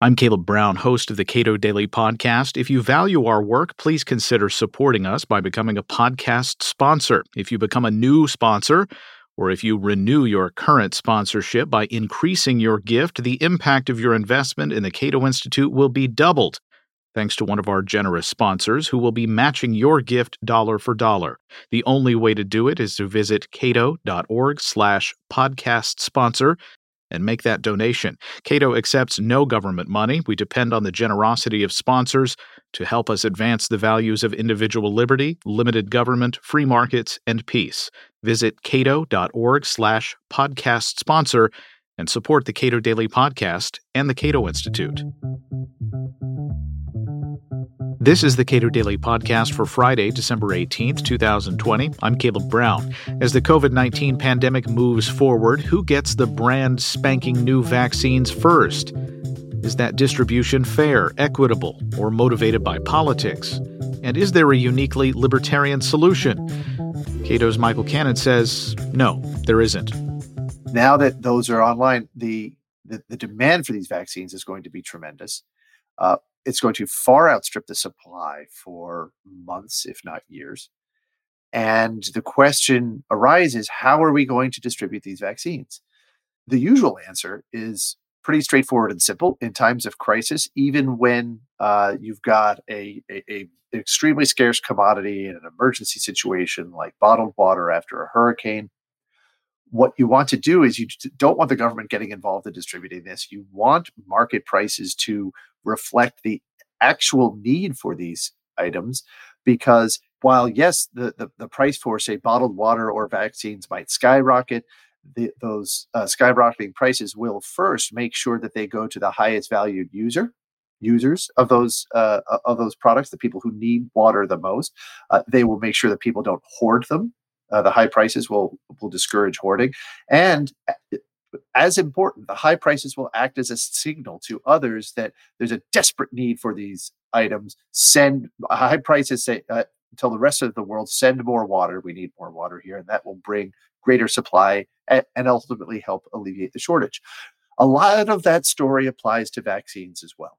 I'm Caleb Brown, host of the Cato Daily Podcast. If you value our work, please consider supporting us by becoming a podcast sponsor. If you become a new sponsor, or if you renew your current sponsorship by increasing your gift, the impact of your investment in the Cato Institute will be doubled. Thanks to one of our generous sponsors who will be matching your gift dollar for dollar. The only way to do it is to visit cato.org slash podcast sponsor and make that donation. Cato accepts no government money. We depend on the generosity of sponsors to help us advance the values of individual liberty, limited government, free markets, and peace. Visit cato.org slash podcast sponsor and support the Cato Daily Podcast and the Cato Institute. This is the Cato Daily Podcast for Friday, December 18th, 2020. I'm Caleb Brown. As the COVID 19 pandemic moves forward, who gets the brand spanking new vaccines first? Is that distribution fair, equitable, or motivated by politics? And is there a uniquely libertarian solution? Cato's Michael Cannon says no, there isn't. Now that those are online, the, the, the demand for these vaccines is going to be tremendous. Uh, it's going to far outstrip the supply for months, if not years. And the question arises how are we going to distribute these vaccines? The usual answer is pretty straightforward and simple. In times of crisis, even when uh, you've got a, a, a, extremely scarce commodity in an emergency situation like bottled water after a hurricane, what you want to do is you don't want the government getting involved in distributing this. You want market prices to reflect the actual need for these items because while yes the, the, the price for say bottled water or vaccines might skyrocket the, those uh, skyrocketing prices will first make sure that they go to the highest valued user users of those uh, of those products the people who need water the most. Uh, they will make sure that people don't hoard them. Uh, the high prices will will discourage hoarding. And uh, as important, the high prices will act as a signal to others that there's a desperate need for these items. Send high prices say uh, tell the rest of the world send more water. We need more water here, and that will bring greater supply and, and ultimately help alleviate the shortage. A lot of that story applies to vaccines as well.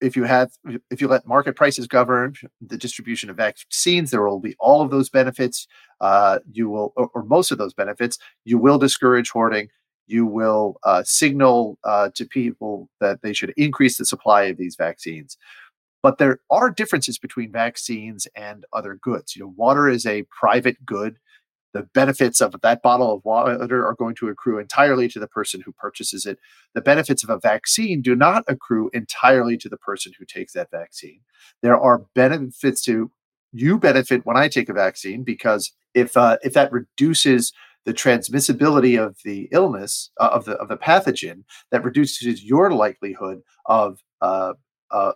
If you have, if you let market prices govern the distribution of vaccines, there will be all of those benefits. Uh, you will, or, or most of those benefits. You will discourage hoarding you will uh, signal uh, to people that they should increase the supply of these vaccines. But there are differences between vaccines and other goods. You know, water is a private good. The benefits of that bottle of water are going to accrue entirely to the person who purchases it. The benefits of a vaccine do not accrue entirely to the person who takes that vaccine. There are benefits to you benefit when I take a vaccine because if uh, if that reduces the transmissibility of the illness uh, of the of the pathogen that reduces your likelihood of uh, uh,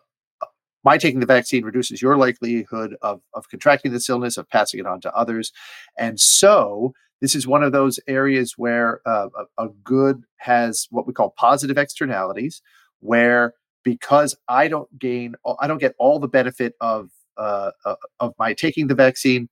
my taking the vaccine reduces your likelihood of, of contracting this illness, of passing it on to others. And so, this is one of those areas where uh, a, a, good has what we call positive externalities, where because I don't gain, I don't get all the benefit of uh, uh of my taking the vaccine,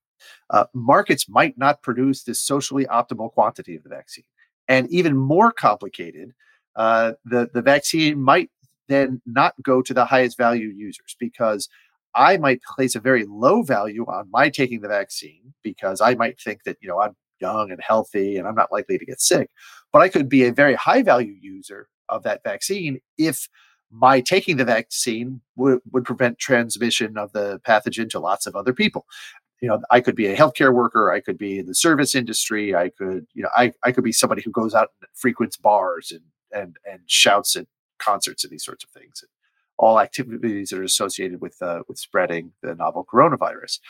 uh, markets might not produce this socially optimal quantity of the vaccine. And even more complicated, uh, the, the vaccine might then not go to the highest value users because I might place a very low value on my taking the vaccine because I might think that, you know, I'm young and healthy and I'm not likely to get sick. But I could be a very high value user of that vaccine if my taking the vaccine would, would prevent transmission of the pathogen to lots of other people you know i could be a healthcare worker i could be in the service industry i could you know i, I could be somebody who goes out and frequents bars and and and shouts at concerts and these sorts of things all activities that are associated with uh, with spreading the novel coronavirus.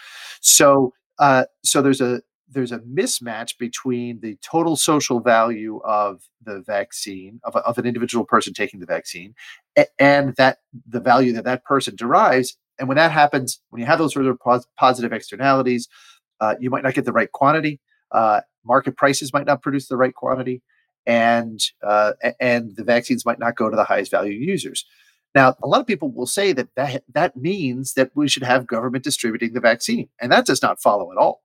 So uh, so there's a there's a mismatch between the total social value of the vaccine of, of an individual person taking the vaccine and that the value that that person derives and when that happens, when you have those sort of pos- positive externalities, uh, you might not get the right quantity. Uh, market prices might not produce the right quantity, and uh, and the vaccines might not go to the highest value users. Now, a lot of people will say that, that that means that we should have government distributing the vaccine, and that does not follow at all,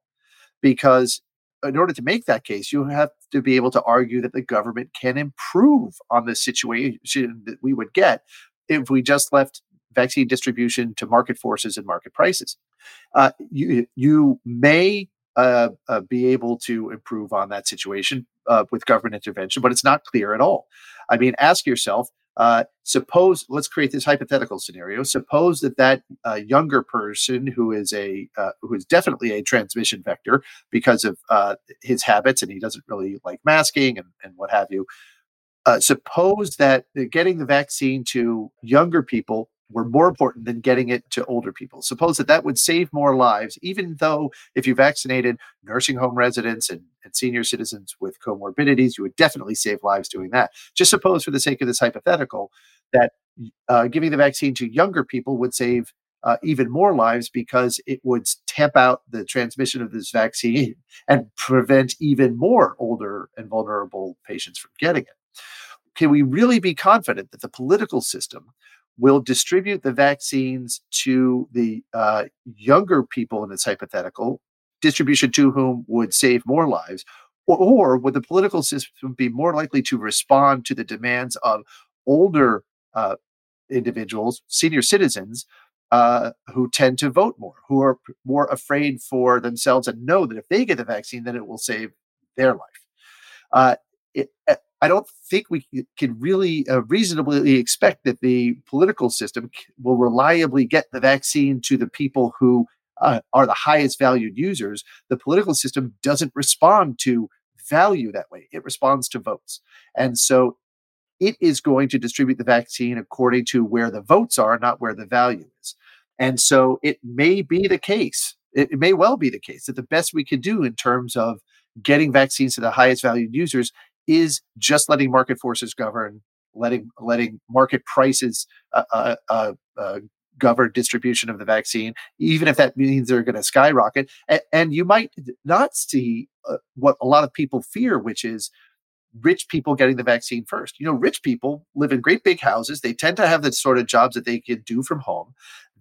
because in order to make that case, you have to be able to argue that the government can improve on the situation that we would get if we just left vaccine distribution to market forces and market prices. Uh, you you may uh, uh, be able to improve on that situation uh, with government intervention, but it's not clear at all. I mean, ask yourself. Uh, suppose let's create this hypothetical scenario. Suppose that that uh, younger person who is a who is definitely a transmission vector because of his habits and he doesn't really like masking and, and what have you. suppose that getting the vaccine to younger people were more important than getting it to older people. Suppose that that would save more lives, even though if you vaccinated nursing home residents and, and senior citizens with comorbidities, you would definitely save lives doing that. Just suppose, for the sake of this hypothetical, that uh, giving the vaccine to younger people would save uh, even more lives because it would tamp out the transmission of this vaccine and prevent even more older and vulnerable patients from getting it. Can we really be confident that the political system will distribute the vaccines to the uh, younger people in this hypothetical, distribution to whom would save more lives, or, or, would the political system be more likely to respond to the demands of older uh, individuals, senior citizens, uh, who tend to vote more, who are more afraid for themselves and know that if they get the vaccine, then it will save their life. Uh, it, I don't think we can really uh, reasonably expect that the political system will reliably get the vaccine to the people who uh, are the highest valued users. The political system doesn't respond to value that way, it responds to votes. And so it is going to distribute the vaccine according to where the votes are, not where the value is. And so it may be the case, it, it may well be the case that the best we can do in terms of getting vaccines to the highest valued users is just letting market forces govern, letting letting market prices uh, uh, uh, uh govern distribution of the vaccine, even if that means they're going to skyrocket. And, and, you might not see uh, what a lot of people fear, which is rich people getting the vaccine first. You know, rich people live in great big houses. They tend to have the sort of jobs that they can do from home.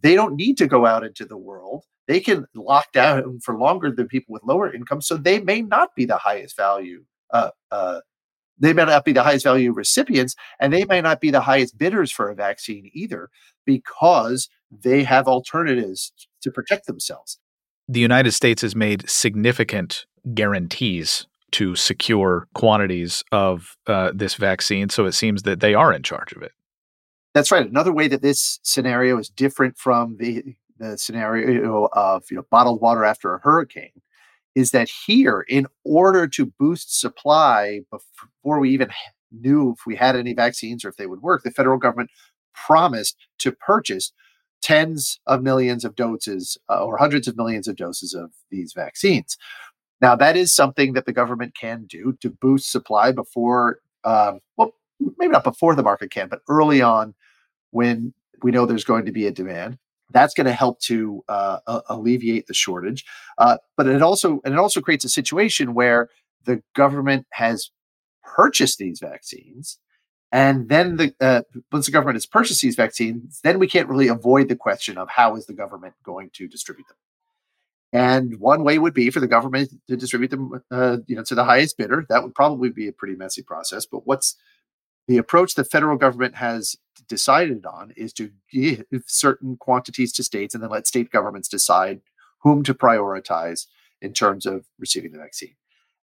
They don't need to go out into the world. They can lock down for longer than people with lower income. So they may not be the highest value uh, uh, they may not be the highest value recipients and they may not be the highest bidders for a vaccine either because they have alternatives to protect themselves. The United States has made significant guarantees to secure quantities of uh, this vaccine, so it seems that they are in charge of it. That's right. Another way that this scenario is different from the the scenario of you know bottled water after a hurricane is that here, in order to boost supply before we even knew if we had any vaccines or if they would work, the federal government promised to purchase tens of millions of doses uh, or hundreds of millions of doses of these vaccines. Now, that is something that the government can do to boost supply before, um, well, maybe not before the market can, but early on when we know there's going to be a demand that's going to help to uh, alleviate the shortage. Uh, but it also and it also creates a situation where the government has purchased these vaccines, and then the uh, once the government has purchased these vaccines, then we can't really avoid the question of how is the government going to distribute them. And one way would be for the government to distribute them, uh, you know, to the highest bidder. That would probably be a pretty messy process. But what's the approach the federal government has decided on is to give certain quantities to states and then let state governments decide whom to prioritize in terms of receiving the vaccine.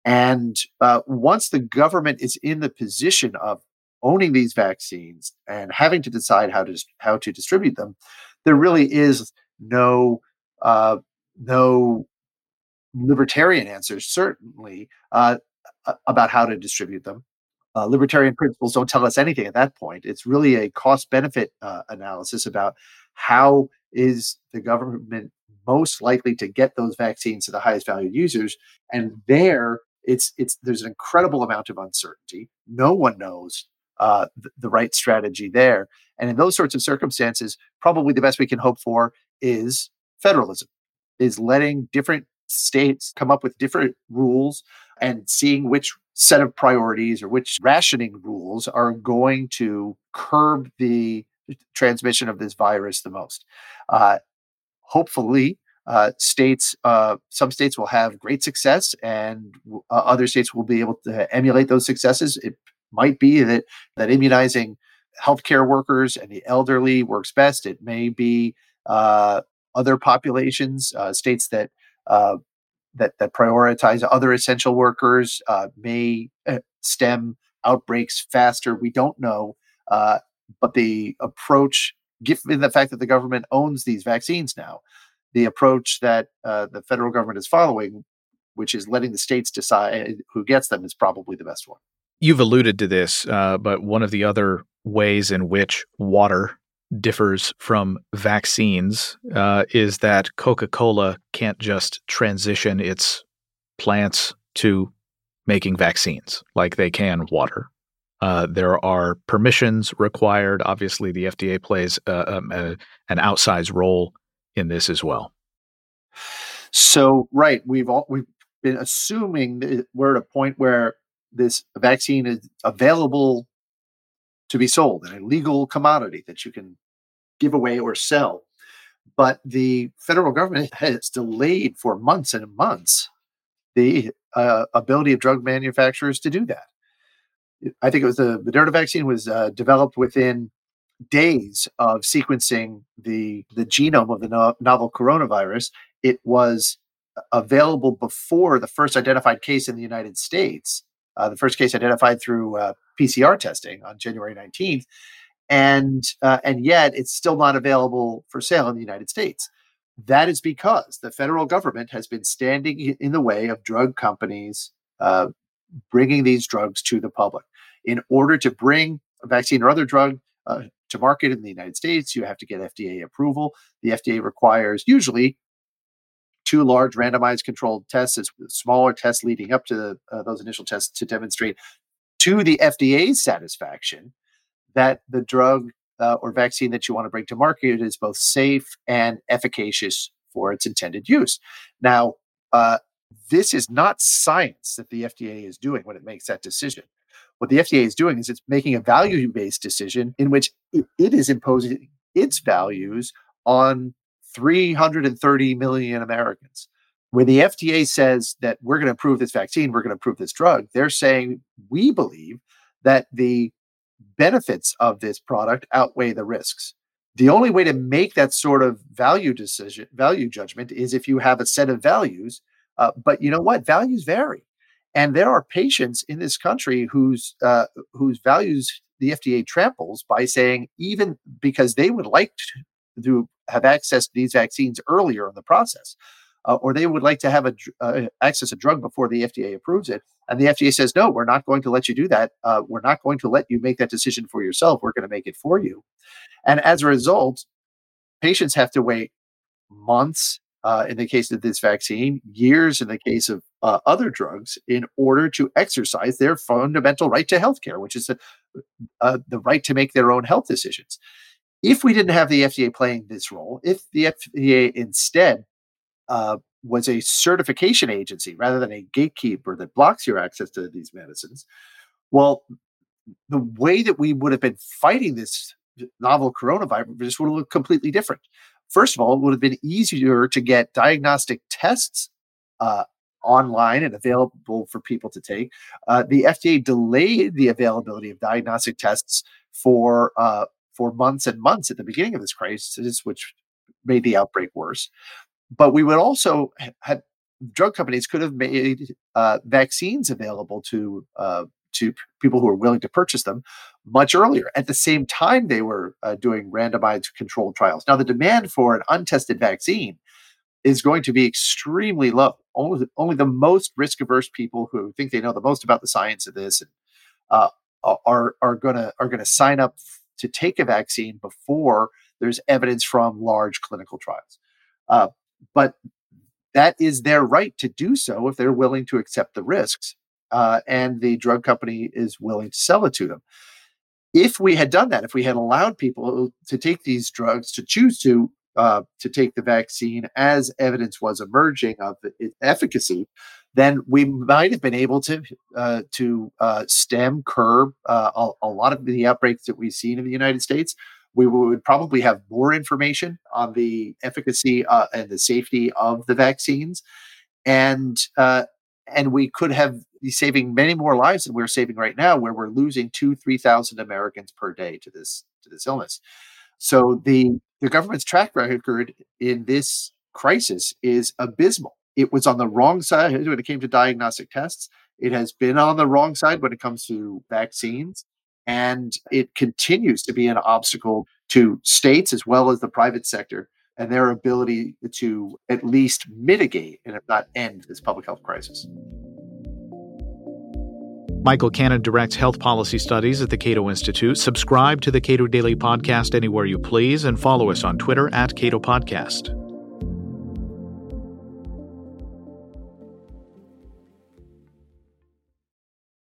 And uh, once the government is in the position of owning these vaccines and having to decide how to how to distribute them, there really is no uh, no libertarian answer, certainly, uh, about how to distribute them uh, libertarian principles don't tell us anything at that point. It's really a cost benefit uh, analysis about how is the government most likely to get those vaccines to the highest valued users, and there it's it's there's an incredible amount of uncertainty. No one knows uh, the, the right strategy there, and in those sorts of circumstances, probably the best we can hope for is federalism, is letting different states come up with different rules and seeing which set of priorities or which rationing rules are going to curb the transmission of this virus the most. Uh, hopefully, uh, states, uh, some states will have great success, and uh, other states will be able to emulate those successes. It might be that that immunizing healthcare workers and the elderly works best. It may be uh, other populations, uh, states that that that prioritize other essential workers uh, may uh, stem outbreaks faster. We don't know, uh, but the approach, given the fact that the government owns these vaccines now, the approach that the federal government is following, which is letting the states decide who gets them, is probably the best one. You've alluded to this, uh, but one of the other ways in which water differs from vaccines uh, is that Coca Cola can't just transition its plants to making vaccines like they can water. Uh, there are permissions required. Obviously, the FDA plays uh, um, a, an outsized role in this as well. So, right, we've all we've been assuming that we're at a point where this vaccine is available to be sold, and a legal commodity that you can give away or sell. But the federal government has delayed for months and months the uh, ability of drug manufacturers to do that. I think it was the Moderna vaccine was uh, developed within days of sequencing the the genome of the no- novel coronavirus. It was available before the first identified case in the United States, uh, the first case identified through uh, PCR testing on January 19th, and uh, and yet it's still not available for sale in the United States. That is because the federal government has been standing in the way of drug companies uh, bringing these drugs to the public. In order to bring a vaccine or other drug uh, to market in the United States, you have to get FDA approval. The FDA requires usually two large randomized controlled tests, smaller tests leading up to the, uh, those initial tests to demonstrate to the FDA's satisfaction that the drug uh, or vaccine that you want to bring to market is both safe and efficacious for its intended use. Now, uh, this is not science that the FDA is doing when it makes that decision. What the FDA is doing is it's making a value based decision in which it, it is imposing its values on 330 million Americans. When the FDA says that we're going to approve this vaccine, we're going to approve this drug, they're saying we believe that the benefits of this product outweigh the risks. The only way to make that sort of value decision, value judgment, is if you have a set of values. Uh, but you know what? Values vary, and there are patients in this country whose uh, whose values the FDA tramples by saying even because they would like to have access to these vaccines earlier in the process. Uh, or they would like to have a uh, access a drug before the FDA approves it, and the FDA says no, we're not going to let you do that. Uh, we're not going to let you make that decision for yourself. We're going to make it for you, and as a result, patients have to wait months uh, in the case of this vaccine, years in the case of uh, other drugs, in order to exercise their fundamental right to health care, which is uh, the right to make their own health decisions if we didn't have the FDA playing this role, if the FDA instead uh, was a certification agency rather than a gatekeeper that blocks your access to these medicines, well, the way that we would have been fighting this novel coronavirus would have looked completely different. First of all, it would have been easier to get diagnostic tests uh, online and available for people to take. Uh, the FDA delayed the availability of diagnostic tests for uh, for months and months at the beginning of this crisis, which made the outbreak worse. But we would also have drug companies could have made uh, vaccines available to uh, to people who are willing to purchase them much earlier. At the same time, they were uh, doing randomized controlled trials. Now, the demand for an untested vaccine is going to be extremely low. Only, only the most risk averse people who think they know the most about the science of this and, uh, are are going to are to sign up to take a vaccine before there's evidence from large clinical trials. Uh, but that is their right to do so if they're willing to accept the risks uh, and the drug company is willing to sell it to them. If we had done that, if we had allowed people to take these drugs, to choose to uh, to take the vaccine as evidence was emerging of its efficacy, then we might have been able to uh, to uh, stem curb uh, a, a, lot of the outbreaks that we've seen in the United States. We would probably have more information on the efficacy uh, and the safety of the vaccines, and uh, and we could have be saving many more lives than we're saving right now, where we're losing two, three thousand Americans per day to this to this illness. So the the government's track record in this crisis is abysmal. It was on the wrong side when it came to diagnostic tests. It has been on the wrong side when it comes to vaccines. And it continues to be an obstacle to states as well as the private sector and their ability to at least mitigate and if not end this public health crisis. Michael Cannon directs health policy studies at the Cato Institute. Subscribe to the Cato Daily Podcast anywhere you please and follow us on Twitter at Cato Podcast.